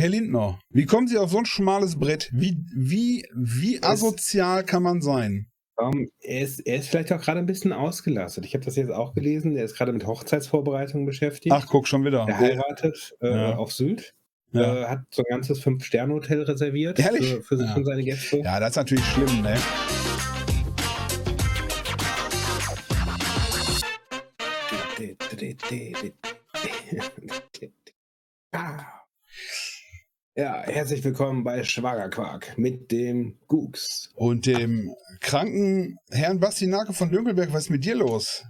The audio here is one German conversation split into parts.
Herr Lindner, wie kommen Sie auf so ein schmales Brett? Wie, wie, wie asozial kann man sein? Um, ähm, er, ist, er ist vielleicht auch gerade ein bisschen ausgelastet. Ich habe das jetzt auch gelesen. Er ist gerade mit Hochzeitsvorbereitungen beschäftigt. Ach, guck schon wieder. Er heiratet äh, ja. auf Sylt. Ja. Äh, hat so ein ganzes Fünf-Sterne-Hotel reserviert Ehrlich? für, für sich Ja. und seine Gäste. Ja, das ist natürlich schlimm, ne? Ah. Ja, herzlich willkommen bei Schwagerquark mit dem Gux. Und dem kranken Herrn Basti Nake von Dünkelberg, was ist mit dir los?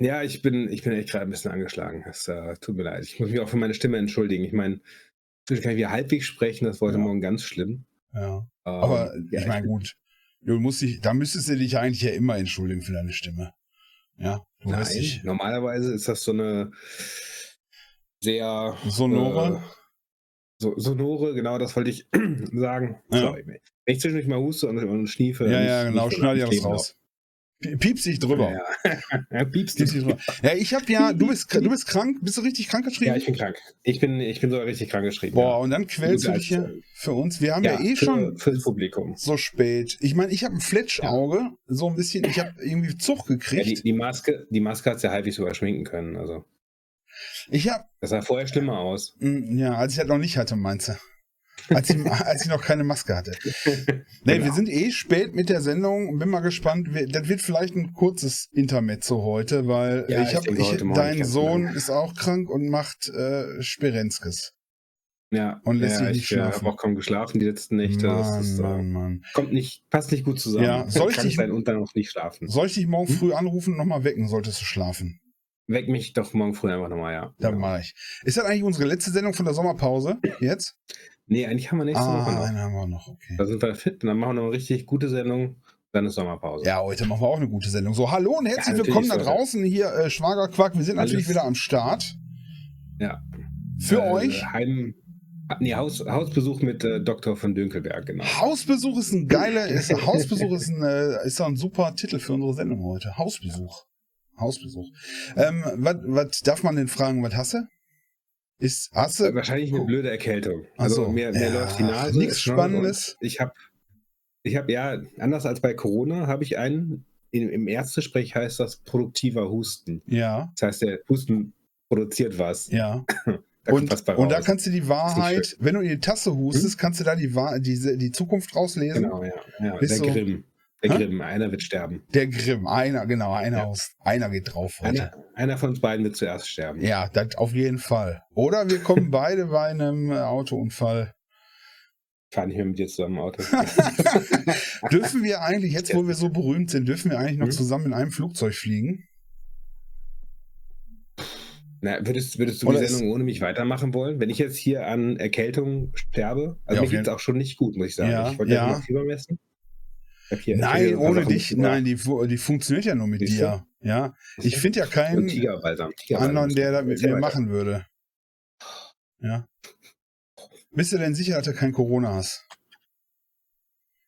Ja, ich bin, ich bin echt gerade ein bisschen angeschlagen. Es äh, tut mir leid. Ich muss mich auch für meine Stimme entschuldigen. Ich meine, natürlich kann ich wieder halbwegs sprechen, das war heute Ja. Morgen ganz schlimm. Ja. Ähm, Aber ja, ich meine, gut. Du musst dich, da müsstest du dich eigentlich ja immer entschuldigen für deine Stimme. Ja, du Nein, normalerweise ist das so eine sehr Sonore? Äh, so, sonore, genau, das wollte ich sagen. Ja. Sorry. Wenn ich zwischendurch mal huste und, und schniefe. Ja, ja, genau. Schneid lang was raus. Pie- Piepst dich drüber. Ja, ja. Piepst dich drüber. Ja, ich habe ja, du bist, du bist krank, bist du richtig krank geschrieben? Ja, ich bin krank. Ich bin, ich bin sogar richtig krank geschrieben. Boah, ja. und dann quälst du dich hier für uns. Wir haben ja, eh für, schon Fürs Publikum. so spät. Ich meine, ich habe ein Fletschauge, so ein bisschen, ich habe irgendwie Zug Ja, gekriegt. die, die Maske, die Maske hat ja halbwegs sogar schminken können. Also, ich habe, das sah vorher schlimmer aus. ja, als ich das noch nicht hatte, meinst du? Als ich, als ich noch keine Maske hatte. Nee, Genau. wir sind eh spät mit der Sendung und bin mal gespannt. Das wird vielleicht ein kurzes Intermezzo heute, weil Ja, ich ich habe, dein Sohn lang. ist auch krank und macht äh, Sperenzkes. Ja, Und lässt ja, sich nicht ich schlafen. habe auch kaum geschlafen die letzten Nächte. das Mann, ist, äh, Mann, Mann. kommt nicht, passt nicht gut zusammen. Ja, soll ich dich- sein und dann auch nicht schlafen. Soll ich dich morgen Hm? früh anrufen und nochmal wecken, solltest du schlafen? Weck mich doch morgen früh einfach nochmal, ja. Dann ja. mache ich. Ist das eigentlich unsere letzte Sendung von der Sommerpause? Jetzt? Nee, eigentlich haben wir nächste Woche Ah, noch. eine haben wir noch, okay. Da sind wir fit und dann machen wir noch eine richtig gute Sendung. Dann ist Sommerpause. Ja, heute machen wir auch eine gute Sendung. So, hallo und herzlich natürlich willkommen da draußen hier, äh, Schwagerquack. Wir sind Alles- natürlich wieder am Start. Ja. Für Äh, euch. Heim, nee, Haus, Hausbesuch mit äh, Dr. von Dünkelberg, genau. Hausbesuch ist ein geiler, ist, Hausbesuch ist ein, äh, ist ein super Titel für unsere Sendung heute. Hausbesuch. Hausbesuch. Ähm, was darf man denn fragen, was hast du? Ist, hast du? Wahrscheinlich eine Oh. blöde Erkältung. Also so. mir, mir Ja, läuft die Nase. schnauzt Spannendes. Ich habe, ich hab, ja, anders als bei Corona, habe ich einen, in, im Erstgespräch heißt das produktiver Husten. Ja, Das heißt, der Husten produziert was. ja. Da Und, und da kannst du die Wahrheit, wenn du in die Tasse hustest, kannst du da die, Wahr- diese, die Zukunft rauslesen. Genau, ja. ja. Der so. Grimm. Der Hä? Grimm. Einer wird sterben. Der Grimm, einer, genau, einer Ja. aus, einer geht drauf heute. Einer, einer von uns beiden wird zuerst sterben. Ja, das auf jeden Fall. Oder wir kommen beide bei einem äh, Autounfall. Fahr nicht mehr mit dir zusammen im Auto. Dürfen wir eigentlich, jetzt wo wir so berühmt sind, dürfen wir eigentlich noch Hm? zusammen in einem Flugzeug fliegen? Na, würdest, würdest du Oder die Sendung ohne mich weitermachen wollen? Wenn ich jetzt hier an Erkältung sterbe? Also Ja, mir geht es auch schon nicht gut, muss ich sagen. Ja, ich wollte ja Fieber messen. Hab Nein, ohne dich. Nein, die, die funktioniert ja nur mit Siehst du? dir. Ja, ich finde ja keinen Tigerbalsam. Tigerbalsam. anderen, der das mit Erzähl mir machen würde. Ja. Bist du denn sicher, dass du kein Corona hast?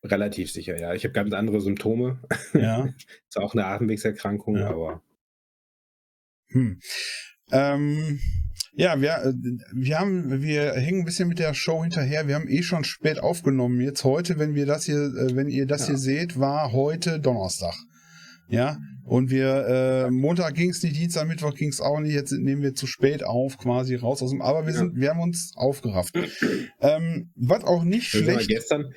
Relativ sicher, ja. Ich habe ganz andere Symptome. Ja. Ist auch eine Atemwegserkrankung, Ja. aber Hm. Ähm, ja, wir, äh, wir haben, wir hängen ein bisschen mit der Show hinterher. Wir haben eh schon spät aufgenommen. Jetzt heute, wenn wir das hier, äh, wenn ihr das Ja. hier seht, war heute Donnerstag. Ja. Und wir, äh, Montag ging es nicht, Dienstag, Mittwoch ging es auch nicht. Jetzt nehmen wir zu spät auf, quasi raus aus dem. Aber wir Ja. sind, wir haben uns aufgerafft. ähm, was auch nicht Also schlecht. gestern,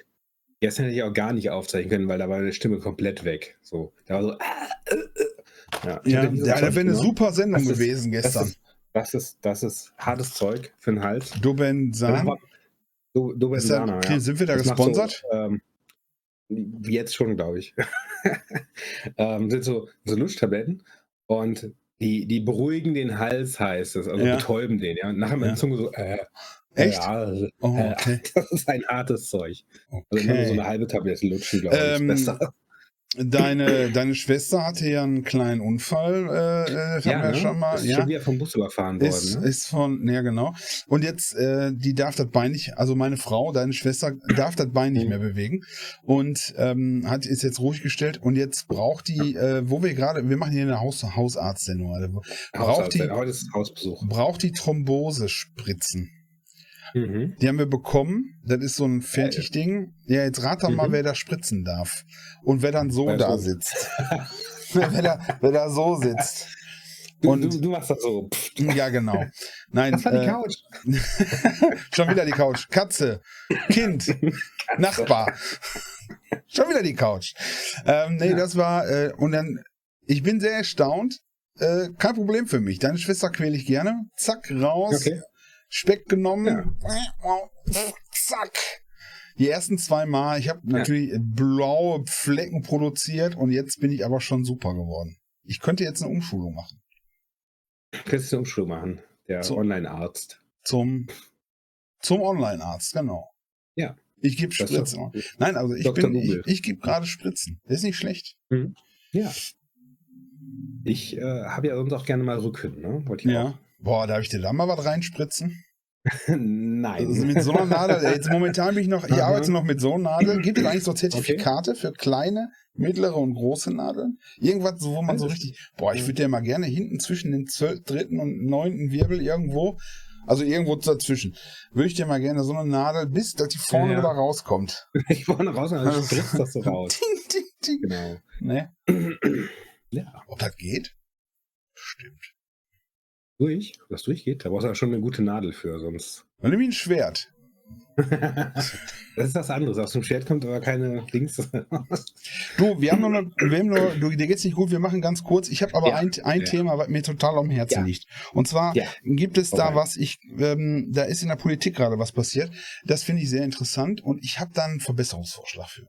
gestern hätte ich auch gar nicht aufzeichnen können, weil da war meine Stimme komplett weg. So, da war so. Äh, äh, äh. Ja, Ja, ja, das wäre eine genommen. super Sendung Das ist- gewesen Das gestern. ist, das ist, das ist hartes Zeug für den Hals. Duben San. Du, du bist Ist da, ja. Sind wir da Das gesponsert? So, ähm, jetzt schon, glaube ich. ähm, sind so, so Lutschtabletten und die, die beruhigen den Hals, heißt es. Also Ja. betäuben den, ja. Und nachher mit Ja. der Zunge so, äh, Echt? Ja, also, Oh, äh, okay. das ist ein hartes Zeug. Also immer nur so okay. eine halbe Tablette lutschen, glaube ich, Ähm, besser. Deine, deine Schwester hatte ja einen kleinen Unfall, äh, äh, haben wir ne? schon mal. ist Ja, schon wieder vom Bus überfahren worden. ist, ne? ist von, ja genau. Und jetzt, äh, die darf das Bein nicht, also meine Frau, deine Schwester, darf das Bein nicht Mhm. mehr bewegen und ähm, hat ist jetzt ruhig gestellt und jetzt braucht die, äh, wo wir gerade, wir machen hier eine Haus, Hausarztsendung, also, braucht Hausarzt, die, braucht die Thrombose spritzen. Mhm. Die haben wir bekommen. Das ist so ein Fertigding. Ja, jetzt rat doch mhm. mal, wer da spritzen darf. Und wer dann so Weil da so. sitzt. wer, da, wer da so sitzt. Und, du, du, machst das so. Ja, genau. Nein, das war die äh, Couch. schon wieder die Couch. Katze, Kind, Katze. Nachbar. schon wieder die Couch. Ähm, nee, ja. das war, äh, und dann, ich bin sehr erstaunt. Äh, kein Problem für mich. Deine Schwester quäle ich gerne. Zack, raus. Okay. Speck genommen. Ja. Zack. Die ersten zwei Mal, ich habe natürlich ja. blaue Flecken produziert und jetzt bin ich aber schon super geworden. Ich könnte jetzt eine Umschulung machen. Kannst du eine Umschulung machen, der Online-Arzt. Zum, zum Online-Arzt, genau. Ja. Ich gebe Spritzen. Nein, also ich Dr. bin, ich, ich gebe gerade Spritzen. Das ist nicht schlecht. Mhm. Ja. Ich äh, habe ja sonst auch gerne mal Rücken, ne? ja. Auch. Boah, darf ich dir da mal was reinspritzen? Nein. Also mit so einer Nadel, jetzt momentan bin ich noch, ich arbeite noch mit so einer Nadel. Gibt es eigentlich so Zertifikate okay. für kleine, mittlere und große Nadeln? Irgendwas, wo man so richtig, boah, ich würde ja mal gerne hinten zwischen den dritten und neunten Wirbel irgendwo, also irgendwo dazwischen, würde ich dir mal gerne so eine Nadel, bis dass die vorne ja. wieder rauskommt. Ich vorne raus, dann also spritzt das so raus. ding, ding, ding. Genau. Ne? ja. Ob das geht? Stimmt. Durch? Was durchgeht? Da brauchst du ja schon eine gute Nadel für, sonst. Dann nimm ein Schwert. das ist was anderes. Aus dem Schwert kommt aber keine Dings. du, wir haben noch, eine, wir haben noch du, dir geht's nicht gut, wir machen ganz kurz. Ich habe aber ja, ein, ein ja. Thema, was mir total am Herzen ja. liegt. Und zwar gibt es da was, ich, ähm, da ist in der Politik gerade was passiert. Das finde ich sehr interessant und ich habe da einen Verbesserungsvorschlag für.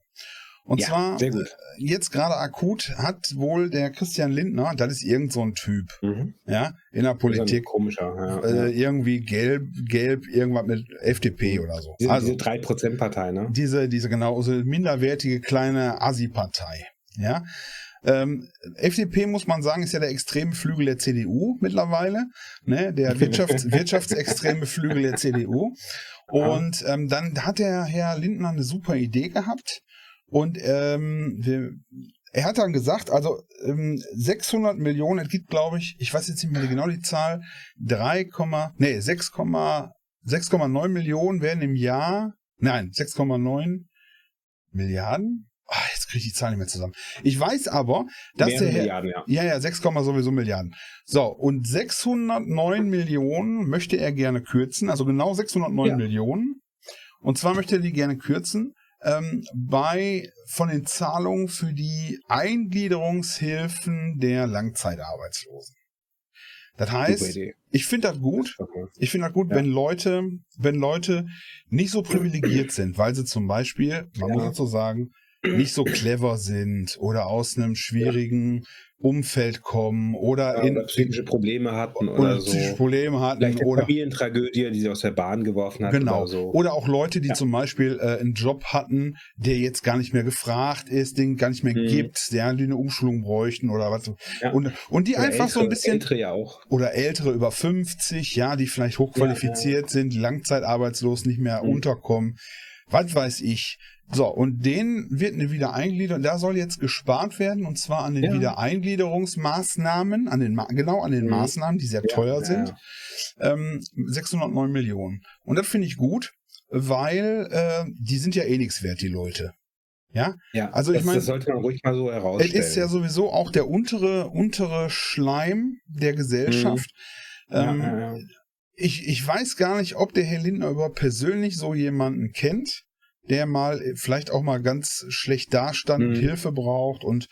Und ja, zwar, äh, jetzt gerade akut hat wohl der Christian Lindner, das ist irgend so ein Typ, mhm. ja, in der Politik. Komischer, ja, äh, Irgendwie gelb, gelb, irgendwas mit FDP oder so. Diese, also, diese 3%-Partei, ne? Diese, diese genau, so minderwertige kleine Asi-Partei, ja. Ähm, FDP muss man sagen, ist ja der extreme Flügel der CDU mittlerweile, ne? der Wirtschafts wirtschaftsextreme Flügel der CDU. Und ähm, dann hat der Herr Lindner eine super Idee gehabt. Und ähm, wir, er hat dann gesagt, also ähm, 600 Millionen, es gibt glaube ich, ich weiß jetzt nicht mehr genau die Zahl, 3, nee, 6,9 Millionen werden im Jahr, nein, 6,9 Milliarden? Ach, jetzt kriege ich die Zahl nicht mehr zusammen. Ich weiß aber, dass Mehrere der Milliarden, ja. Ja, ja, 6, sowieso Milliarden. So, und 609 Millionen möchte er gerne kürzen, also genau 609 ja. Millionen. Und zwar möchte er die gerne kürzen ähm, bei von den Zahlungen für die Eingliederungshilfen der Langzeitarbeitslosen. Das heißt, ich finde das gut. Ich finde das gut, ja. wenn Leute, wenn Leute nicht so privilegiert sind, weil sie zum Beispiel, man ja. muss dazu sagen, nicht so clever sind oder aus einem schwierigen Umfeld kommen oder, ja, in, oder psychische Probleme hatten oder, oder so. psychische Probleme hatten Vielleicht oder Familientragödie, die sie aus der Bahn geworfen hat. Genau. Oder, so. oder auch Leute, die ja. zum Beispiel äh, einen Job hatten, der jetzt gar nicht mehr gefragt ist, den gar nicht mehr mhm. gibt, der die eine Umschulung bräuchten oder was. Ja. Und, und die oder einfach ältere, so ein bisschen. Ältere ja auch. Oder ältere über 50, ja, die vielleicht hochqualifiziert sind, langzeitarbeitslos nicht mehr mhm. unterkommen. Was weiß ich. So, und den wird eine Wiedereingliederung, da soll jetzt gespart werden, und zwar an den ja. Wiedereingliederungsmaßnahmen, an den, genau an den mhm. Maßnahmen, die sehr ja, teuer sind, ähm, 609 Millionen. Und das finde ich gut, weil äh, die sind ja eh nichts wert, die Leute. Ja, ja also ich meine, das sollte man ruhig mal so herausstellen. Es ist ja sowieso auch der untere, untere Schleim der Gesellschaft. Mhm. Ähm, ich, ich weiß gar nicht, ob der Herr Lindner überhaupt persönlich so jemanden kennt der mal äh, vielleicht auch mal ganz schlecht dastand mhm. und Hilfe braucht und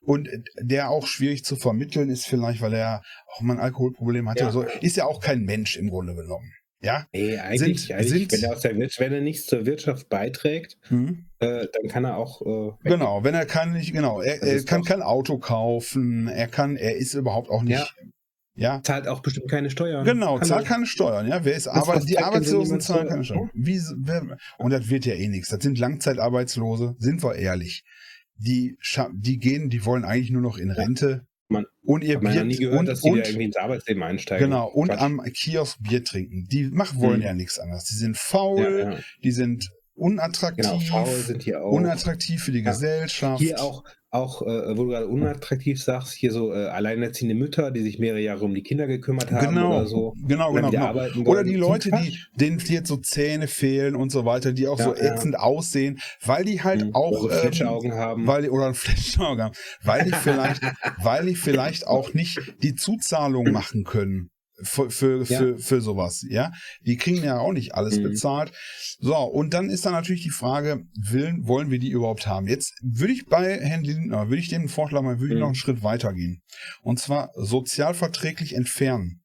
und der auch schwierig zu vermitteln ist vielleicht, weil er auch mal ein Alkoholproblem hat ja. so. Ist ja auch kein Mensch im Grunde genommen. Ja, nee, eigentlich, sind, eigentlich sind, wenn, er aus der Wirtschaft, wenn er nichts zur Wirtschaft beiträgt, mhm. äh, dann kann er auch. Äh, genau, wenn er kann nicht, genau, er, er kann kein Auto kaufen, er kann, er ist überhaupt auch nicht ja. Ja. Zahlt auch bestimmt keine Steuern. Genau, Kann zahlt keine Steuern. Ja, wer ist Arbeit, die Arbeitslosen zahlen keine Steuern. Wie, wer, und das wird ja eh nichts. Das sind Langzeitarbeitslose, sind wir ehrlich. Die, die gehen, die wollen eigentlich nur noch in Rente. Man, und ihr Bier, ja nie gehört, und, dass die und, irgendwie ins Arbeitsleben einsteigen. Genau, und Quatsch. am Kiosk Bier trinken. Die machen, wollen hm. ja nichts anderes. Die sind faul, ja, ja. die sind unattraktiv. Genau, faul sind hier auch. Unattraktiv für die Gesellschaft. Hier auch auch, äh, wo du gerade unattraktiv sagst, hier so äh, alleinerziehende Mütter, die sich mehrere Jahre um die Kinder gekümmert haben Genau, oder so. genau, genau. genau. Oder die Leute, die, denen jetzt so Zähne fehlen und so weiter, die auch Ja, so ja. ätzend aussehen, weil die halt Mhm. auch Oder so Fletschaugen ähm, haben. weil die, oder ein Fletschauge haben, weil die vielleicht, weil die vielleicht auch nicht die Zuzahlung machen können für, für, Ja. für, für sowas, ja. Die kriegen ja auch nicht alles Mhm. bezahlt. So, und dann ist dann natürlich die Frage, willen, wollen wir die überhaupt haben? Jetzt würde ich bei Herrn Lindner, würde ich dem Vorschlag mal, würde ich Mhm. noch einen Schritt weiter gehen. Und zwar sozialverträglich entfernen,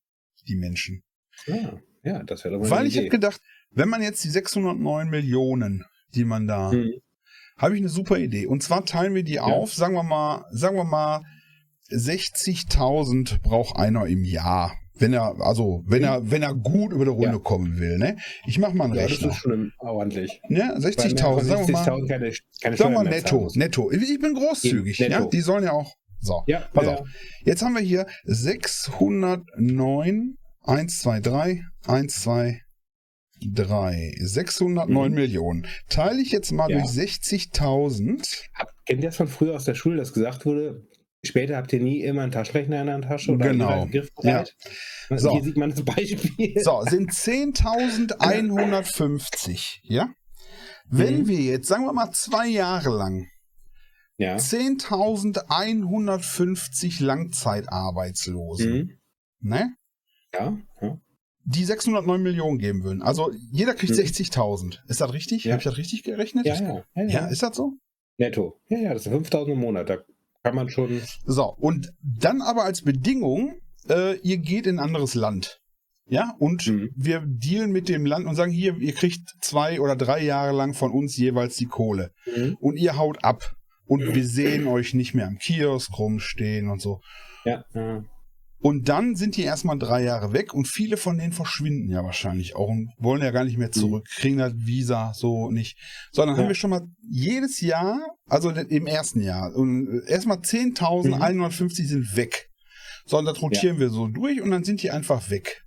die Menschen. Ja, ja, das wäre doch Weil ich habe gedacht, wenn man jetzt die 609 Millionen, die man da, Mhm. habe ich eine super Idee. Und zwar teilen wir die auf, sagen wir mal, sagen wir mal, 60.000 braucht einer im Jahr. Wenn er, also, wenn er, wenn er gut über die Runde Ja. kommen will, ne? Ich mach mal einen Ja, das Rechner. ist schon ordentlich. Ne? Weil mehr 60.000, von sagen wir mal, 60.000 keine, keine sagen wir netto, netto. Ich bin großzügig, Netto. ja? Die sollen ja auch, so. Ja, Pass ja, auf. Jetzt haben wir hier 609, 1, 2, 3, 1, 2, 3. 609 Mhm. Millionen. Teile ich jetzt mal Ja. durch 60.000. Hab, kennt ihr das von früher aus der Schule, dass gesagt wurde, später habt ihr nie immer einen Taschenrechner in der Tasche oder Genau. einen Griffbereit? So. Hier sieht man das Beispiel. So, sind 10.150, ja? Wenn Mhm. wir jetzt, sagen wir mal, zwei Jahre lang Ja. 10.150 Langzeitarbeitslose, Mhm. ne? Ja. ja. Die 609 Millionen geben würden. Also jeder kriegt Mhm. 60.000. Ist das richtig? Ja. Habe ich das richtig gerechnet? Ja, ja, ja, Ja, ja. ist das so? Netto. Ja, ja, das sind 5000 im Monat. Da kann man schon. So, und dann aber als Bedingung, äh, ihr geht in ein anderes Land. Ja, und Mhm. wir dealen mit dem Land und sagen, hier, ihr kriegt zwei oder drei Jahre lang von uns jeweils die Kohle. Und ihr haut ab. Und wir sehen euch nicht mehr am Kiosk rumstehen und so. Ja, ja. Und dann sind die erstmal drei Jahre weg und viele von denen verschwinden ja wahrscheinlich auch und wollen ja gar nicht mehr zurück, kriegen das Visa so nicht. Sondern haben Ja. wir schon mal jedes Jahr, also im ersten Jahr, und erstmal 10.150 sind weg. Sondern das rotieren wir so durch und dann sind die einfach weg.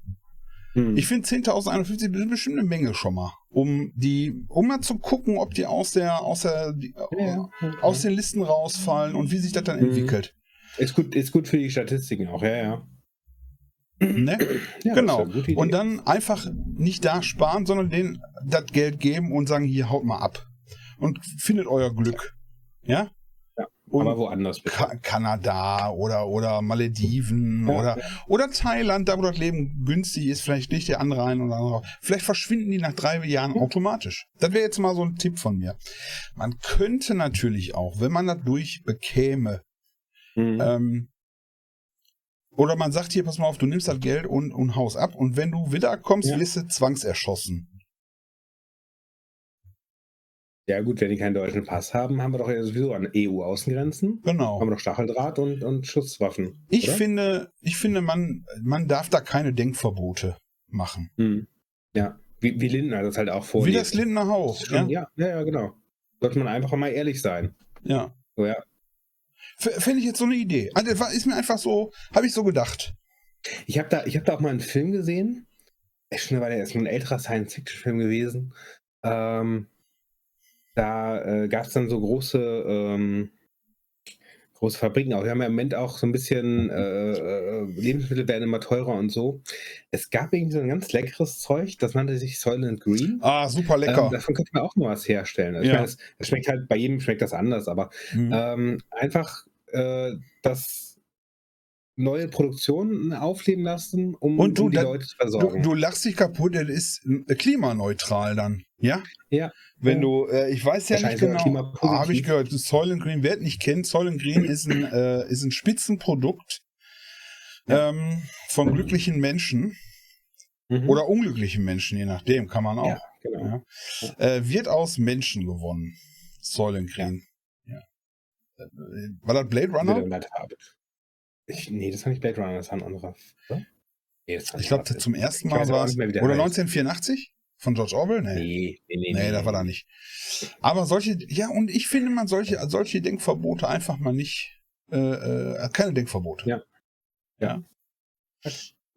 Hm. Ich finde 10.150 ist bestimmt eine Menge schon mal, um die, um mal zu gucken, ob die aus der, aus der, ja, ja. aus den Listen rausfallen und wie sich das dann Mhm. entwickelt. Ist gut, ist gut für die Statistiken auch, ja, ja. Ne? ja genau. Und dann einfach nicht da sparen, sondern denen das Geld geben und sagen, hier haut mal ab. Und findet euer Glück. Ja? Ja, aber woanders bitte. Ka Kanada oder, oder Malediven Ja, oder, oder Thailand, da wo das Leben günstig ist, vielleicht nicht der andere ein oder andere. Vielleicht verschwinden die nach drei Jahren automatisch. Das wäre jetzt mal so ein Tipp von mir. Man könnte natürlich auch, wenn man das durchbekäme, Mhm. ähm, oder man sagt hier, pass mal auf, du nimmst das Geld und, und haust ab und wenn du wieder kommst, Ja. wirst du zwangserschossen. Ja, gut, wenn die keinen deutschen Pass haben, haben wir doch ja sowieso an EU-Außengrenzen. Genau. Haben wir doch Stacheldraht und, und Schusswaffen. Ich oder? finde, ich finde, man, man darf da keine Denkverbote machen. Hm. Ja, wie, wie Lindner das halt auch vorlebt. Wie das Lindner schon, ja, ja, ja, genau. Sollte man einfach mal ehrlich sein. ja. So, ja. F- Fände ich jetzt so eine Idee. Also, ist mir einfach so, habe ich so gedacht. Ich habe da, hab da auch mal einen Film gesehen. Schon, war der ist ein älterer Science-Fiction-Film gewesen. Ähm, da äh, gab es dann so große, ähm, große Fabriken auch. Wir haben ja im Moment auch so ein bisschen äh, äh, Lebensmittel werden immer teurer und so. Es gab irgendwie so ein ganz leckeres Zeug, das nannte sich Soylent Green. Ah, super lecker. Ähm, davon könnte man auch noch was herstellen. Also ich Ja. meine, das, das schmeckt halt, bei jedem schmeckt das anders, aber Mhm. ähm, einfach äh, das neue Produktionen aufleben lassen, um, Und du, um die da- Leute zu du, versorgen. du lachst dich kaputt, das ist äh, klimaneutral dann. Ja? Ja. Wenn du, äh, ich weiß ja nicht genau, klimapositiv. habe ich gehört, Soylent Green, wer nicht kennt, Soylent Green ist ein, äh, ist ein Spitzenprodukt ähm, von glücklichen Menschen Mhm. oder unglücklichen Menschen, je nachdem, kann man auch. ja, genau. Ja. Äh, wird aus Menschen gewonnen. Soylent Green. Ja. Äh, War das Blade Runner? Arbeit. Ich, nee, das war nicht Blade Runner, das war ein anderer. Oder? Nee, das war Ich glaube, zum ersten Mal war es. Oder heißt. 1984? Von George Orwell? Nee. Nee, nee, nee. Nee, das war da nicht. Aber solche, ja, und ich finde, man solche, solche Denkverbote einfach mal nicht, äh, äh, keine Denkverbote. Ja. Ja.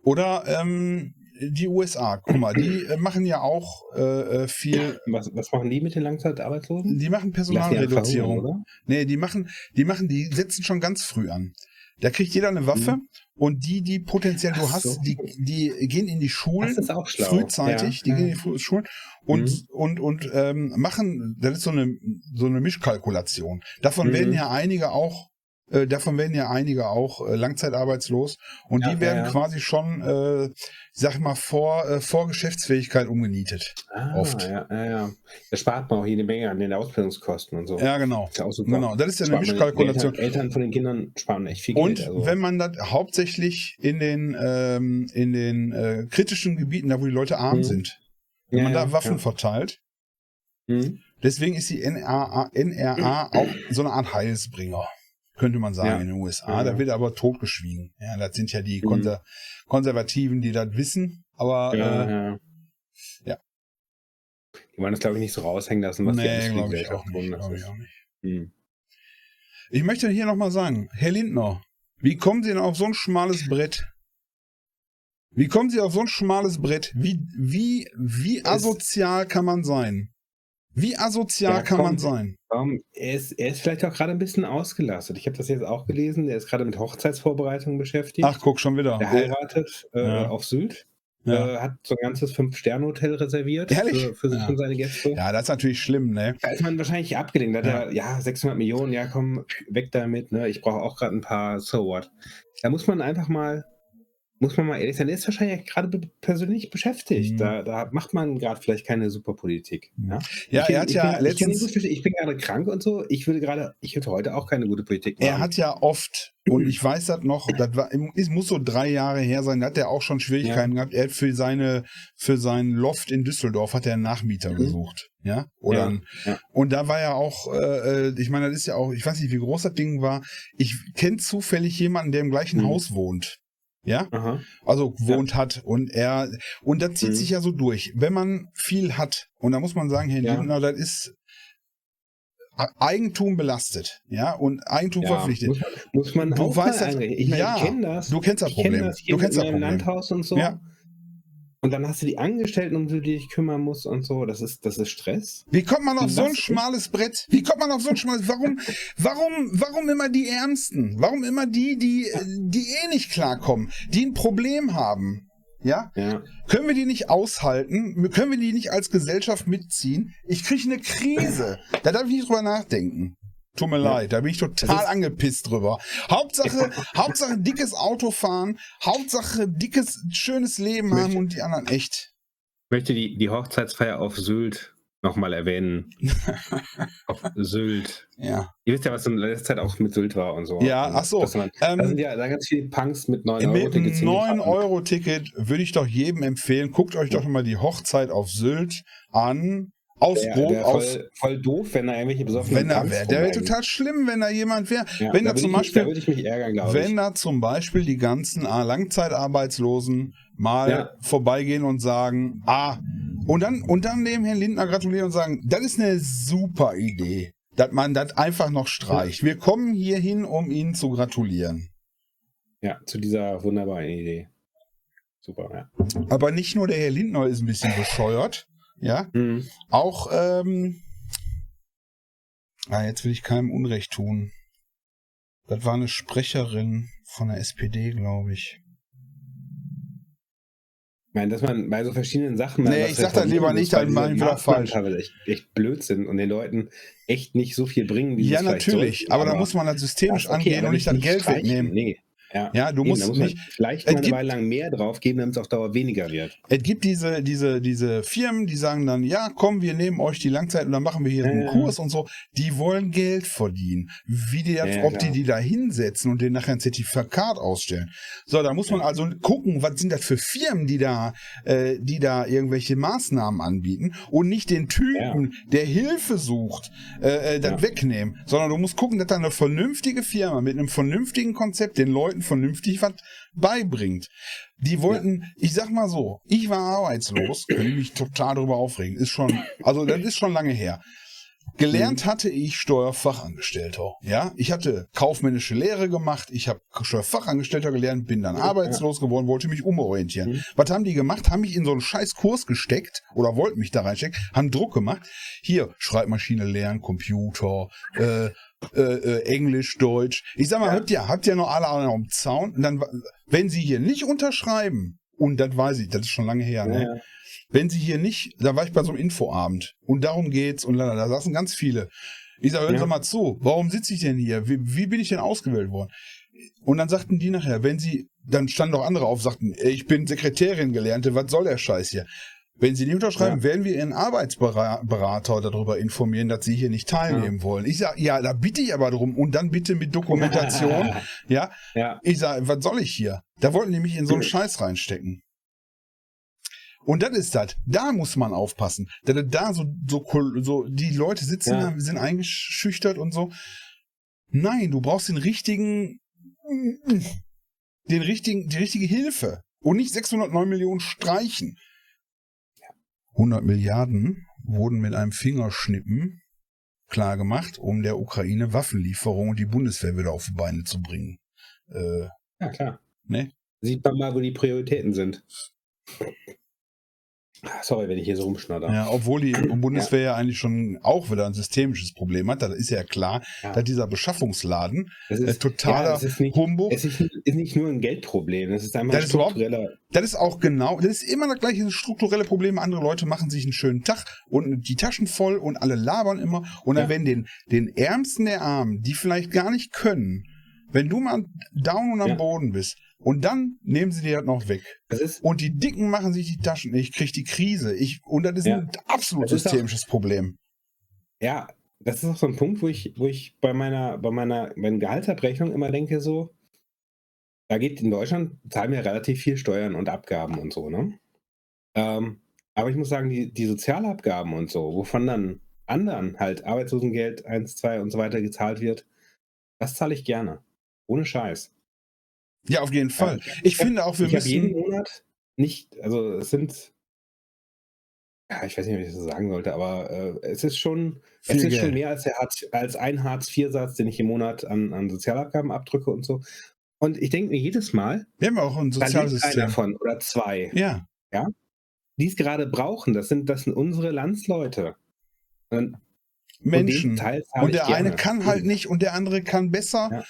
Oder, ähm, die USA, guck mal, die äh, machen ja auch äh, äh, viel. Was, was machen die mit den Langzeitarbeitslosen? Die machen Personalreduzierung. Oder? Nee, die machen, die machen, die setzen schon ganz früh an. Da kriegt jeder eine Waffe mhm. und die, die potenziell du hast, so. die, die gehen in die Schulen frühzeitig, ja. die ja. gehen in die Schulen und, mhm. und, und ähm, machen, das ist so eine, so eine Mischkalkulation. Davon mhm. werden ja einige auch äh, davon werden ja einige auch äh, langzeitarbeitslos und ja, die werden ja, quasi schon, äh, sag ich mal, vor, äh, vor Geschäftsfähigkeit umgenietet. Ah, oft. Ja, ja, ja. Da spart man auch jede Menge an den Ausbildungskosten und so. Ja, genau. Das ist ja auch super. Genau, das ist ja eine Mischkalkulation. Eltern, Eltern, von den Kindern sparen echt viel Geld. Und also. wenn man das hauptsächlich in den, ähm, in den äh, kritischen Gebieten, da wo die Leute arm mhm. sind, wenn man da Waffen verteilt, mhm. deswegen ist die NRA, NRA auch so eine Art Heilsbringer könnte man sagen, ja. in den USA. Ja. Da wird aber totgeschwiegen. Ja, das sind ja die mhm. Konser Konservativen, die das wissen. Aber ja, äh, ja. Die wollen das, glaube ich, nicht so raushängen lassen, was nee, die nicht, glaub ich auch nicht. Hm. Ich möchte hier nochmal sagen, Herr Lindner, wie kommen Sie denn auf so ein schmales Brett? Wie kommen Sie auf so ein schmales Brett? Wie, wie, wie asozial kann man sein? Wie asozial ja, kann komm, man sein? Um, er, ist, er ist vielleicht auch gerade ein bisschen ausgelastet. Ich habe das jetzt auch gelesen. Er ist gerade mit Hochzeitsvorbereitungen beschäftigt. Ach, guck schon wieder. Er heiratet äh, ja. auf Sylt. Ja. Äh, hat so ein ganzes Fünf-Sterne-Hotel reserviert für, für, sich ja. und seine Gäste. Ja, das ist natürlich schlimm, ne? Da ist man wahrscheinlich abgelenkt. Da hat ja. er, ja, 600 Millionen, ja, komm, weg damit, ne? Ich brauche auch gerade ein paar So What. Da muss man einfach mal muss man mal ehrlich sein, der ist wahrscheinlich gerade persönlich beschäftigt. Mhm. Da, da, macht man gerade vielleicht keine Superpolitik. Ja, ja ich, er hat ja bin, letztens. Ich, ich bin gerade krank und so. Ich würde gerade, ich würde heute auch keine gute Politik machen. Er hat ja oft, und ich weiß das noch, das war, es muss so drei Jahre her sein, da hat er auch schon Schwierigkeiten ja. gehabt. Er hat für seine, für seinen Loft in Düsseldorf hat er einen Nachmieter mhm. gesucht. Ja, oder ja, ein, ja. und da war ja auch, äh, äh, ich meine, das ist ja auch, ich weiß nicht, wie groß das Ding war. Ich kenne zufällig jemanden, der im gleichen mhm. Haus wohnt ja, Aha. also gewohnt ja. hat und er und das zieht mhm. sich ja so durch. Wenn man viel hat und da muss man sagen, Herr ja. Lindner, das ist Eigentum belastet, ja, und Eigentum ja, verpflichtet. Muss, muss man du weißt das, ich meine, ja, ich kenne das. Du kennst das Problem. Das, du kennst das Problem. Landhaus und so. Ja. Und dann hast du die Angestellten, um die du dich kümmern musst und so. Das ist, das ist Stress. Wie kommt man auf so ein schmales Brett? Wie kommt man auf so ein schmales Warum, warum, warum immer die Ärmsten? Warum immer die, die, die eh nicht klarkommen, die ein Problem haben? Ja? ja? Können wir die nicht aushalten? Können wir die nicht als Gesellschaft mitziehen? Ich kriege eine Krise. Da darf ich nicht drüber nachdenken. Tut mir leid, da bin ich total angepisst drüber. Hauptsache, Hauptsache dickes Auto fahren, Hauptsache dickes, schönes Leben haben und die anderen echt. Ich möchte die, die Hochzeitsfeier auf Sylt nochmal erwähnen. auf Sylt. Ja. Ihr wisst ja, was in letzter Zeit auch mit Sylt war und so. Ja, ach so. Man, ähm, da sind ja da ganz viele Punks mit 9-Euro-Tickets. Mit 9-Euro-Ticket würde ich doch jedem empfehlen, guckt euch doch mal die Hochzeit auf Sylt an. Aus der, der aus, voll, voll, doof, wenn da irgendwelche besoffenen Wenn da wäre, der wäre total schlimm, wenn da jemand wäre. Ja, wenn da, da zum Beispiel, da ich mich ärgern, glaube Wenn da zum Beispiel die ganzen ah, Langzeitarbeitslosen mal ja. vorbeigehen und sagen, ah, und dann, und dann dem Herrn Lindner gratulieren und sagen, das ist eine super Idee, dass man das einfach noch streicht. Wir kommen hier hin, um Ihnen zu gratulieren. Ja, zu dieser wunderbaren Idee. Super, ja. Aber nicht nur der Herr Lindner ist ein bisschen bescheuert. Ja. Mhm. Auch, ähm, ah, jetzt will ich keinem Unrecht tun. Das war eine Sprecherin von der SPD, glaube ich. Ich meine, dass man bei so verschiedenen Sachen. Nee, ich sag das lieber nicht, dann mache ich wieder falsch. Echt, echt Blödsinn und den Leuten echt nicht so viel bringen, wie Ja, natürlich, aber, aber, da muss man das systemisch okay, angehen und nicht das Geld wegnehmen. Nee, ja, ja du musst nicht. Vielleicht mal eine Weile lang mehr drauf geben, damit es auf Dauer weniger wird. Es gibt diese, diese, diese Firmen, die sagen dann, ja, komm, wir nehmen euch die Langzeit und dann machen wir hier ja, einen Kurs und so. Die wollen Geld verdienen. Wie die das, ob die die da hinsetzen und den nachher ein Zertifikat ausstellen. So, da muss man also gucken, was sind das für Firmen, die da, äh, die da irgendwelche Maßnahmen anbieten und nicht den Typen, der Hilfe sucht, äh, äh das wegnehmen, sondern du musst gucken, dass da eine vernünftige Firma mit einem vernünftigen Konzept den Leuten vernünftig was beibringt. Die wollten, ja. ich sag mal so, ich war arbeitslos, könnte mich total darüber aufregen. Ist schon, also das ist schon lange her. Gelernt mhm. hatte ich Steuerfachangestellter. Ja, ich hatte kaufmännische Lehre gemacht, ich habe Steuerfachangestellter gelernt, bin dann ja, arbeitslos ja. geworden, wollte mich umorientieren. Mhm. Was haben die gemacht? Haben mich in so einen scheiß Kurs gesteckt oder wollten mich da reinstecken, haben Druck gemacht. Hier, Schreibmaschine lernen, Computer, äh, äh, äh, Englisch, Deutsch. Ich sag mal, ja. habt ihr, habt ihr noch alle am Zaun? Und dann, wenn sie hier nicht unterschreiben, und das weiß ich, das ist schon lange her, ne? Wenn sie hier nicht, da war ich bei so einem Infoabend und darum geht's und da, da saßen ganz viele. Ich sage, hören ja. Sie mal zu, warum sitze ich denn hier? Wie, wie bin ich denn ausgewählt worden? Und dann sagten die nachher, wenn sie, dann standen noch andere auf, sagten, ich bin Sekretärin gelernte, was soll der Scheiß hier? Wenn Sie nicht unterschreiben, ja. werden wir Ihren Arbeitsberater darüber informieren, dass Sie hier nicht teilnehmen ja. wollen. Ich sage, ja, da bitte ich aber drum und dann bitte mit Dokumentation. ja? ja. Ich sage, was soll ich hier? Da wollten die mich in so einen Scheiß reinstecken. Und das ist das. Da muss man aufpassen. Da, da so, so, so, die Leute sitzen ja. da, sind eingeschüchtert und so. Nein, du brauchst den richtigen, den richtigen, die richtige Hilfe. Und nicht 609 Millionen streichen. 100 Milliarden wurden mit einem Fingerschnippen klargemacht, um der Ukraine Waffenlieferungen und die Bundeswehr wieder auf die Beine zu bringen. Äh, ja, klar. Ne? Sieht man mal, wo die Prioritäten sind. Sorry, wenn ich hier so rumschnodder. Ja, obwohl die Bundeswehr ja. ja. eigentlich schon auch wieder ein systemisches Problem hat. Da ist ja klar, ja. dass dieser Beschaffungsladen das ist, totaler ja, ist nicht, Humbug. Es ist, ist, nicht nur ein Geldproblem, das ist einfach das ein struktureller. das ist auch genau, das ist immer das gleiche strukturelle Problem. Andere Leute machen sich einen schönen Tag und die Taschen voll und alle labern immer. Und dann werden den, den Ärmsten der Armen, die vielleicht gar nicht können, wenn du mal down und am Boden bist, und dann nehmen sie die halt noch weg. und die Dicken machen sich die Taschen. Ich kriege die Krise. Ich, und das ist ja. ein absolut das systemisches auch, Problem. Ja, das ist auch so ein Punkt, wo ich, wo ich bei meiner, bei meiner, meiner Gehaltsabrechnung immer denke, so, da geht in Deutschland, zahlen wir relativ viel Steuern und Abgaben und so, ne? Ähm, aber ich muss sagen, die, die Sozialabgaben und so, wovon dann anderen halt Arbeitslosengeld 1, 2 und so weiter gezahlt wird, das zahle ich gerne. Ohne Scheiß. Ja, auf jeden Fall. Ja, ich, ich finde auch, wir ich müssen. jeden Monat nicht, also es sind, ja, ich weiß nicht, wie ich das sagen sollte, aber äh, es ist schon, es ist Geld. schon mehr als, der Hartz, als ein Hartz-IV-Satz, den ich im Monat an, an Sozialabgaben abdrücke und so. Und ich denke mir jedes Mal, wir haben auch ein Sozialsystem einer davon oder zwei, ja, ja, die es gerade brauchen. Das sind, das sind unsere Landsleute. Und, Menschen. Und, und der eine kann halt nicht und der andere kann besser. Ja.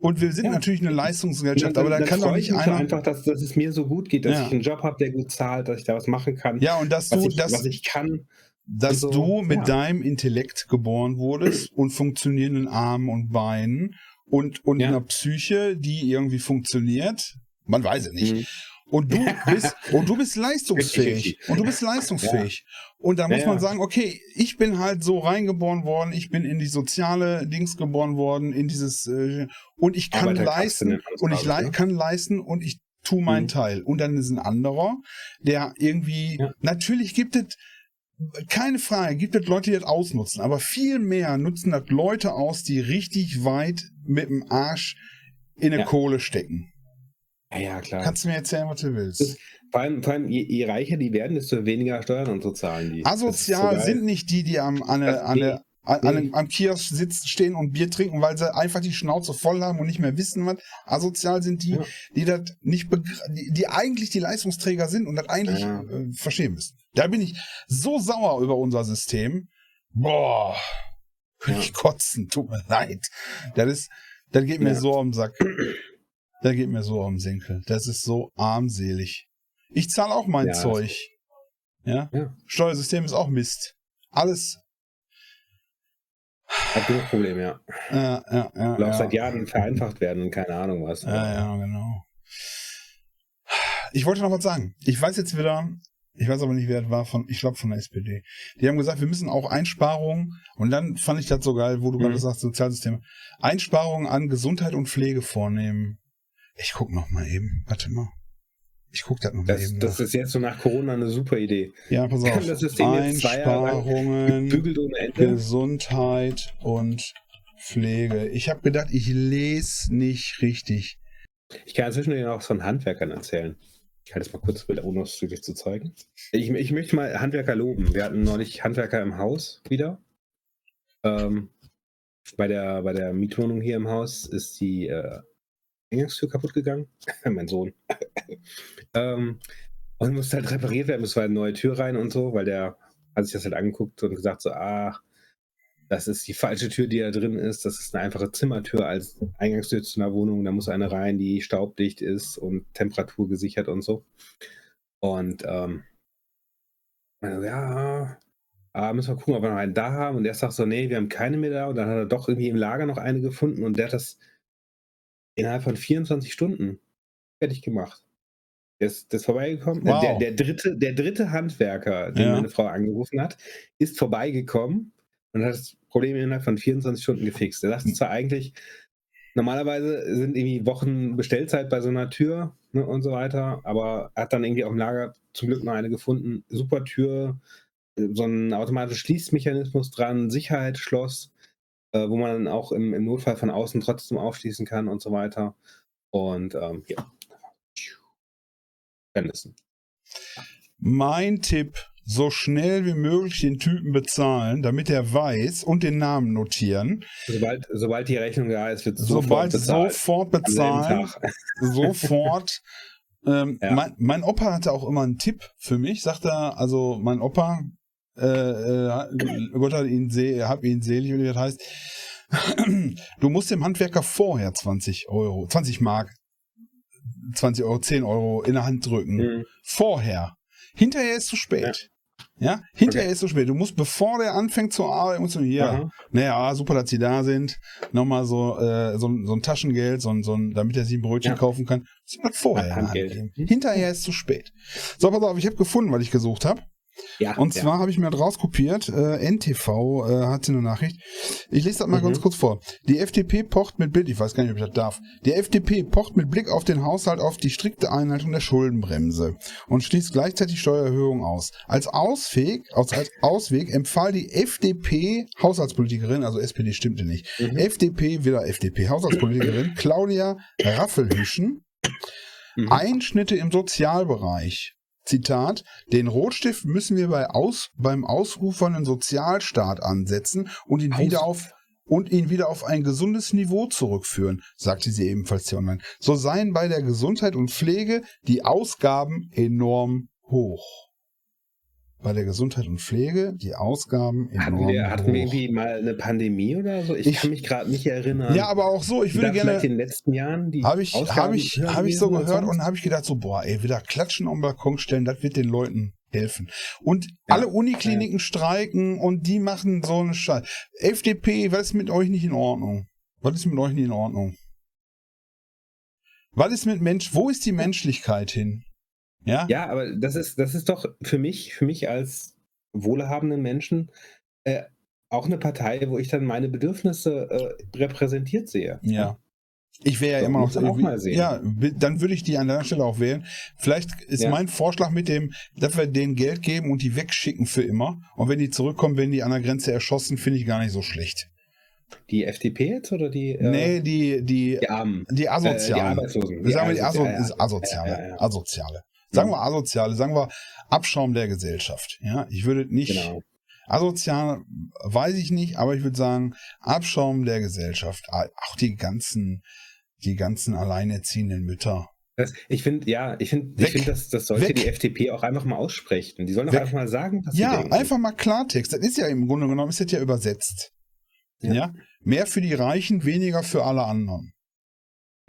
Und wir sind ja. natürlich eine Leistungsgesellschaft, dann, aber da kann doch nicht einer einfach, dass, dass es mir so gut geht, dass ja. ich einen Job habe, der gut zahlt, dass ich da was machen kann. Ja, und dass was du, ich, dass, was ich kann. Dass so, du mit ja. deinem Intellekt geboren wurdest und funktionierenden Armen und Beinen und, und einer Psyche, die irgendwie funktioniert. Man weiß es nicht. Mhm. Und du bist, und du bist leistungsfähig. Und du bist leistungsfähig. Und da muss man sagen, okay, ich bin halt so reingeboren worden, ich bin in die soziale Dings geboren worden, in dieses, äh, und ich kann leisten, und ich le ne? kann leisten und ich tu meinen mhm. Teil. Und dann ist ein anderer, der irgendwie, ja. natürlich gibt es, keine Frage, gibt es Leute, die das ausnutzen, aber viel mehr nutzen das Leute aus, die richtig weit mit dem Arsch in eine ja. Kohle stecken. Ja, ja, klar. Kannst du mir erzählen, was du willst? vor allem, vor allem je, je, reicher die werden, desto weniger Steuern und so zahlen die. Asozial sind nicht die, die am, an, an, an, an, am Kiosk sitzen, stehen und Bier trinken, weil sie einfach die Schnauze voll haben und nicht mehr wissen, was. Asozial sind die, ja. die das nicht, die, die, eigentlich die Leistungsträger sind und das eigentlich ja. äh, verstehen müssen. Da bin ich so sauer über unser System. Boah, ja. ich kotzen, tut mir leid. Das ist, das geht mir so am Sack. Der geht mir so am Senkel. Das ist so armselig. Ich zahle auch mein ja, Zeug. Ja? ja? Steuersystem ist auch Mist. Alles. Hat genug Probleme, ja. Ja, ja, ja. Auch ja. seit Jahren vereinfacht werden und keine Ahnung was. Ja, ja, genau. Ich wollte noch was sagen. Ich weiß jetzt wieder, ich weiß aber nicht, wer es war, von, ich glaube von der SPD. Die haben gesagt, wir müssen auch Einsparungen, und dann fand ich das so geil, wo du mhm. gerade sagst, Sozialsysteme, Einsparungen an Gesundheit und Pflege vornehmen. Ich guck noch mal eben. Warte mal. Ich guck das noch das, mal eben. Das nach. ist jetzt so nach Corona eine super Idee. Ja, pass auf. Das System Einsparungen, Gesundheit und Pflege. Ich habe gedacht, ich lese nicht richtig. Ich kann inzwischen noch von Handwerkern erzählen. Ich halte es mal kurz Bild, ohne es wirklich zu zeigen. Ich, ich möchte mal Handwerker loben. Wir hatten neulich Handwerker im Haus wieder. Ähm, bei, der, bei der Mietwohnung hier im Haus ist die äh, Eingangstür kaputt gegangen. mein Sohn. ähm, und musste halt repariert werden, muss halt eine neue Tür rein und so, weil der hat sich das halt angeguckt und gesagt so, ach, das ist die falsche Tür, die da drin ist. Das ist eine einfache Zimmertür als Eingangstür zu einer Wohnung. Da muss eine rein, die staubdicht ist und temperaturgesichert und so. Und ähm, ja, aber müssen wir gucken, ob wir noch einen da haben. Und er sagt so, nee, wir haben keine mehr da. Und dann hat er doch irgendwie im Lager noch eine gefunden und der hat das innerhalb von 24 Stunden fertig gemacht. Der ist, der ist vorbeigekommen. Wow. Der, der, dritte, der dritte Handwerker, den ja. meine Frau angerufen hat, ist vorbeigekommen und hat das Problem innerhalb von 24 Stunden gefixt. Er sagt zwar eigentlich, normalerweise sind irgendwie Wochen Bestellzeit bei so einer Tür ne, und so weiter, aber er hat dann irgendwie auf dem Lager zum Glück noch eine gefunden. Super Tür, so ein automatischer Schließmechanismus dran, Sicherheitsschloss, äh, wo man dann auch im, im, Notfall von außen trotzdem aufschließen kann und so weiter. Und ähm, ja. Brennnissen. Mein Tipp, so schnell wie möglich den Typen bezahlen, damit er weiß und den Namen notieren. Sobald, sobald die Rechnung da ist, wird sofort sobald bezahlt. Sofort bezahlen. Sofort. ähm, ja. mein, mein Opa hatte auch immer einen Tipp für mich, sagt er, also mein Opa, äh, äh, Gott hat ihn, hab ihn selig, wie das heißt. Du musst dem Handwerker vorher 20 Euro, 20 Mark, 20 Euro, 10 Euro in der Hand drücken. Mhm. Vorher. Hinterher ist zu spät. Ja, ja? hinterher okay. ist zu spät. Du musst, bevor der anfängt zu arbeiten, musst du hier, naja, super, dass sie da sind, nochmal so, äh, so, so ein Taschengeld, so, so ein, damit er sich ein Brötchen ja. kaufen kann. Das ist vorher. Hinterher ist zu spät. So, pass auf, ich habe gefunden, was ich gesucht habe. Ja, und zwar ja. habe ich mir das rauskopiert, äh, NTV äh, hatte eine Nachricht. Ich lese das mal mhm. ganz kurz vor. Die FDP pocht mit Blick, ich weiß gar nicht, ob ich das darf. Die FDP pocht mit Blick auf den Haushalt auf die strikte Einhaltung der Schuldenbremse und schließt gleichzeitig Steuererhöhungen aus. Als Ausweg, als, als Ausweg empfahl die FDP Haushaltspolitikerin, also SPD stimmte nicht, mhm. FDP, wieder FDP Haushaltspolitikerin, Claudia Raffelhüschen, mhm. Einschnitte im Sozialbereich Zitat, den Rotstift müssen wir bei Aus, beim ausufernden Sozialstaat ansetzen und ihn Aus wieder auf und ihn wieder auf ein gesundes Niveau zurückführen, sagte sie ebenfalls hier online. So seien bei der Gesundheit und Pflege die Ausgaben enorm hoch bei der Gesundheit und Pflege die Ausgaben enorm hatten wir, hatten wir irgendwie mal eine Pandemie oder so? Ich, ich kann mich gerade nicht erinnern. Ja, aber auch so, ich würde gerne. In den letzten Jahren die Habe ich, hab ich, hab ich so gehört und habe ich gedacht, so, boah, ey, wieder klatschen am Balkon stellen, das wird den Leuten helfen. Und ja, alle Unikliniken ja. streiken und die machen so eine Scheiße. FDP, was ist mit euch nicht in Ordnung? Was ist mit euch nicht in Ordnung? Was ist mit Mensch, wo ist die Menschlichkeit hin? Ja? ja, aber das ist, das ist doch für mich, für mich als wohlhabenden Menschen äh, auch eine Partei, wo ich dann meine Bedürfnisse äh, repräsentiert sehe. Ja. Ich wäre ja immer noch, auch mal sehen. ja, dann würde ich die an deiner Stelle auch wählen. Vielleicht ist ja. mein Vorschlag mit dem, dass wir denen Geld geben und die wegschicken für immer. Und wenn die zurückkommen, werden die an der Grenze erschossen, finde ich gar nicht so schlecht. Die FDP jetzt oder die? Äh, nee, die, die, die Armen. Die Asozialen. Äh, die Arbeitslosen. Die sagen wir die Aso. Asoziale. Asoziale. Sagen wir asoziale, sagen wir Abschaum der Gesellschaft. Ja, ich würde nicht. Genau. Asozial weiß ich nicht, aber ich würde sagen, Abschaum der Gesellschaft. Auch die ganzen, die ganzen alleinerziehenden Mütter. Das, ich finde, ja, ich finde, ich finde, das, das sollte Weg. die FDP auch einfach mal aussprechen. Die sollen doch einfach mal sagen, was ja, sie denken. Ja, einfach mal Klartext. Das ist ja im Grunde genommen, ist das ja übersetzt. Ja. ja. Mehr für die Reichen, weniger für alle anderen.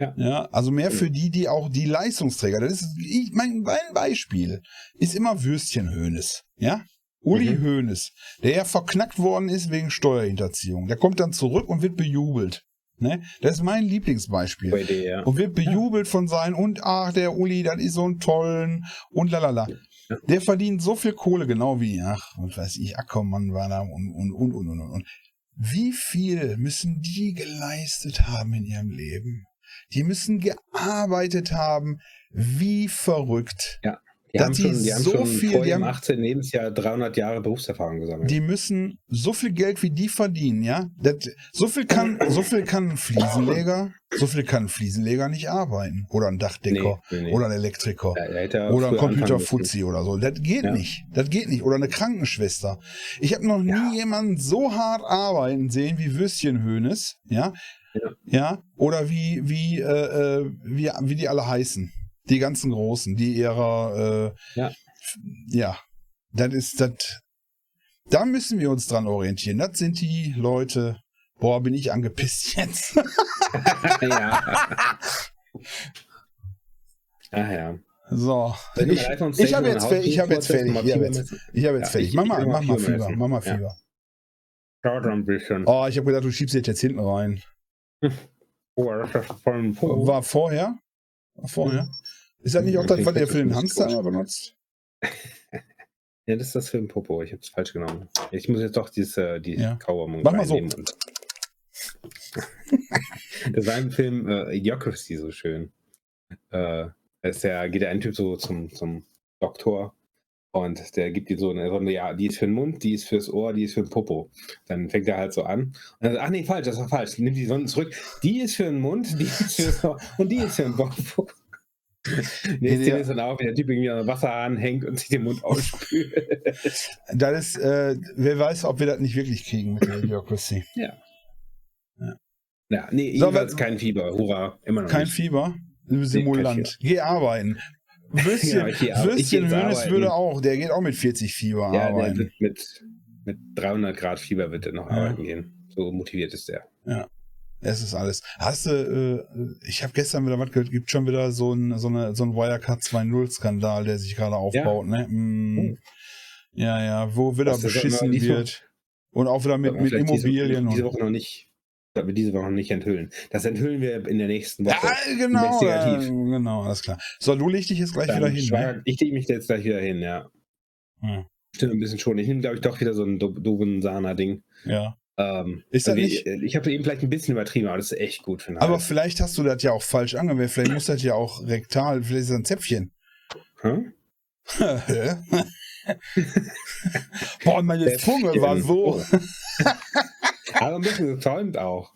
Ja. ja. Also mehr für die, die auch die Leistungsträger. Das ist, ich, mein, mein Beispiel ist immer Würstchen Hönes. Ja? Uli mhm. Hoeneß, der ja verknackt worden ist wegen Steuerhinterziehung. Der kommt dann zurück und wird bejubelt. Ne? Das ist mein Lieblingsbeispiel. Idee, ja. Und wird bejubelt ja. von seinen, und ach, der Uli, das ist so ein tollen, und lalala. Ja. Der verdient so viel Kohle, genau wie, ach, was weiß ich, Ackermann war da und, und, und, und, und, und. Wie viel müssen die geleistet haben in ihrem Leben? Die müssen gearbeitet haben, wie verrückt. Ja, Die dass haben die schon, die haben so schon viel- vor ihrem haben- 18. Lebensjahr 300 Jahre Berufserfahrung gesammelt. Die müssen so viel Geld wie die verdienen, ja. Das, so viel kann, so viel kann ein Fliesenleger, so viel kann ein Fliesenleger nicht arbeiten. Oder ein Dachdecker. Nee, nee, nee. Oder ein Elektriker. Ja, er Oder ein. Computerfuzzi oder so. Das geht Ja. nicht. Das geht nicht. Oder eine Krankenschwester. Ich habe noch nie Ja. jemanden so hart arbeiten sehen wie Würstchenhönes, ja. Ja. Ja. Oder wie, wie, äh, äh, wie, wie die alle heißen. Die ganzen Großen, die ihrer, äh, Ja. ja. Das ist das. Da müssen wir uns dran orientieren. Das sind die Leute. Boah, bin ich angepisst jetzt. ja. Ach ja. So. Ich, ich habe jetzt, ich habe jetzt fertig. Ich habe jetzt, ich habe jetzt fertig. Mach mal, mach mal Fieber. Mach mal. Fieber. Dauert ein bisschen. Oh, ich habe gedacht, du schiebst jetzt hinten rein. Oh. War vorher? War vorher? Mhm. Ist das nicht auch Mhm, das, was ihr richtig für den. Hamster immer benutzt? Ja, das ist das für ein Popo. Ich habe es falsch genommen. Ich muss jetzt doch dieses, äh, die Ja. Kauermung Mach mal so. das war im Film äh, Idiocracy so schön. Äh, da ist der, geht der ein Typ so zum, zum Doktor und der gibt ihm so eine, so eine, ja, die ist für den Mund, die ist fürs Ohr, die ist für den Popo. Dann fängt er halt so an und dann sagt, ach nee, falsch, das war falsch. Nimm die Sonne zurück. Die ist für den Mund, die ist fürs Ohr und die ist für den Popo. Nee, Ja. Szene ist dann auch, wie der Typ irgendwie an Wasser anhängt und sich den Mund ausspült. Ist, äh, wer weiß, ob wir das nicht wirklich kriegen mit der Idiocracy. Ja, nee, So, jedenfalls kein Fieber. Hurra, immer noch Kein nicht. Fieber, Simulant. Geh arbeiten. Ja, ich Würstchen geh jetzt Hönes würde auch, der geht auch mit 40 Fieber Ja, der arbeiten. wird mit, mit 300 Grad Fieber wird er noch Ja. arbeiten gehen. So motiviert ist der. Es ist alles. Hast du, äh, ich habe gestern wieder was gehört, gibt schon wieder so ein, so eine, so ein Wirecard 2.0-Skandal, der sich gerade aufbaut, ne? Mm, Oh. Ja, ja, wo wieder Was, das beschissen wird. Und auch wieder mit, mit Immobilien. Diese, diese Woche noch nicht. Sollten wir diese Woche nicht enthüllen. Das enthüllen wir in der nächsten Woche. ja, genau, Investigativ. genau, alles klar. So, du leg dich jetzt gleich Dann wieder hin. Ne? Ich lege mich jetzt gleich wieder hin, ja. Ja. Stimmt ein bisschen schon. Ich nehme, glaube ich, doch wieder so ein do- doofen Sana-Ding. ja. Ähm, Ist das irgendwie- nicht- Ich habe eben vielleicht ein bisschen übertrieben, aber das ist echt gut für Aber vielleicht hast du das ja auch falsch angewendet. Vielleicht muss das ja auch rektal, vielleicht ist das ein Zäpfchen. Hm? Hä? Boah, meine Zäpfchen. Zunge war so. Aber ein bisschen gesäumt auch.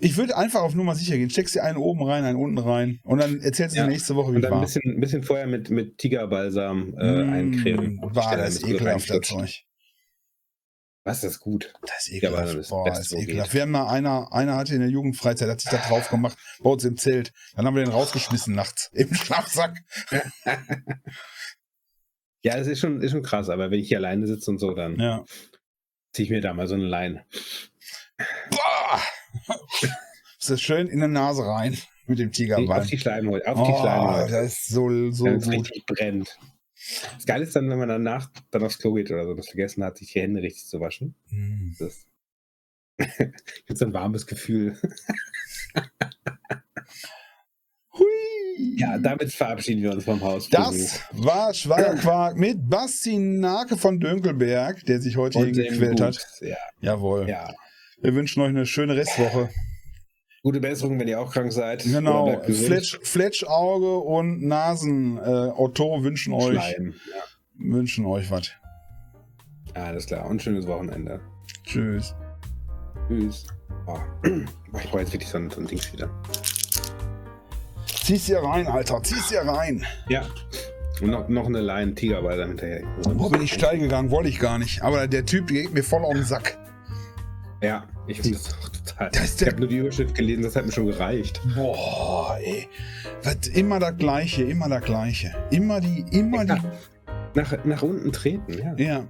Ich würde einfach auf Nummer sicher gehen. Steckst dir einen oben rein, einen unten rein. Und dann erzählst du Ja. nächste Woche, wie Und dann ein war. bisschen, ein bisschen vorher mit, mit Tigerbalsam äh, eincremen. Mm, War Stelle das ekelhaft, das. Zeug. Was ist gut? Das ist ekelhaft. das Boah, Beste, das ist ekelhaft. geht. Wir haben mal einer, einer hatte in der Jugendfreizeit, hat sich da drauf gemacht, bei uns im Zelt. Dann haben wir den rausgeschmissen nachts im Schlafsack. Ja, es ist schon, ist schon krass, aber wenn ich hier alleine sitze und so, dann Ja. ziehe ich mir da mal so eine Line. Boah! Ist das schön in der Nase rein mit dem Auf Tigerbalm. die Schleimhaut, auf die Oh, Schleimhaut. das ist so, so gut. richtig brennt. Das Geile ist dann, wenn man danach dann aufs Klo geht oder so, das vergessen hat, sich die Hände richtig zu waschen. Mm. Das gibt so ein warmes Gefühl. Hui. Ja, damit verabschieden wir uns vom Haus. Das war Schwagerquark mit Basti Nake von Dönkelberg, der sich heute hier und gequält hat. Ja, Jawohl. ja. Wir wünschen euch eine schöne Restwoche. Gute Besserung, wenn ihr auch krank seid. Genau. Fletsch, Fletschauge und Nasen. Äh, Otto wünschen euch, Schleim. Ja. wünschen euch was. Alles klar. Und schönes Wochenende. Tschüss. Tschüss. Oh. Ich brauche jetzt wirklich so ein, so ein Dings wieder. Zieh's hier rein, Alter. Zieh's hier rein. Ja. Und noch, noch eine Line Tigerball dann hinterher. Wo bin ich steil gegangen? Wollte ich gar nicht. Aber der Typ geht mir voll auf den Sack. Ja, ich finde das auch total. Das ich habe nur die Überschrift gelesen, das hat mir schon gereicht. Boah, ey. Immer das Gleiche, immer das Gleiche. Immer die, immer die. Nach, nach unten treten, ja. Ja.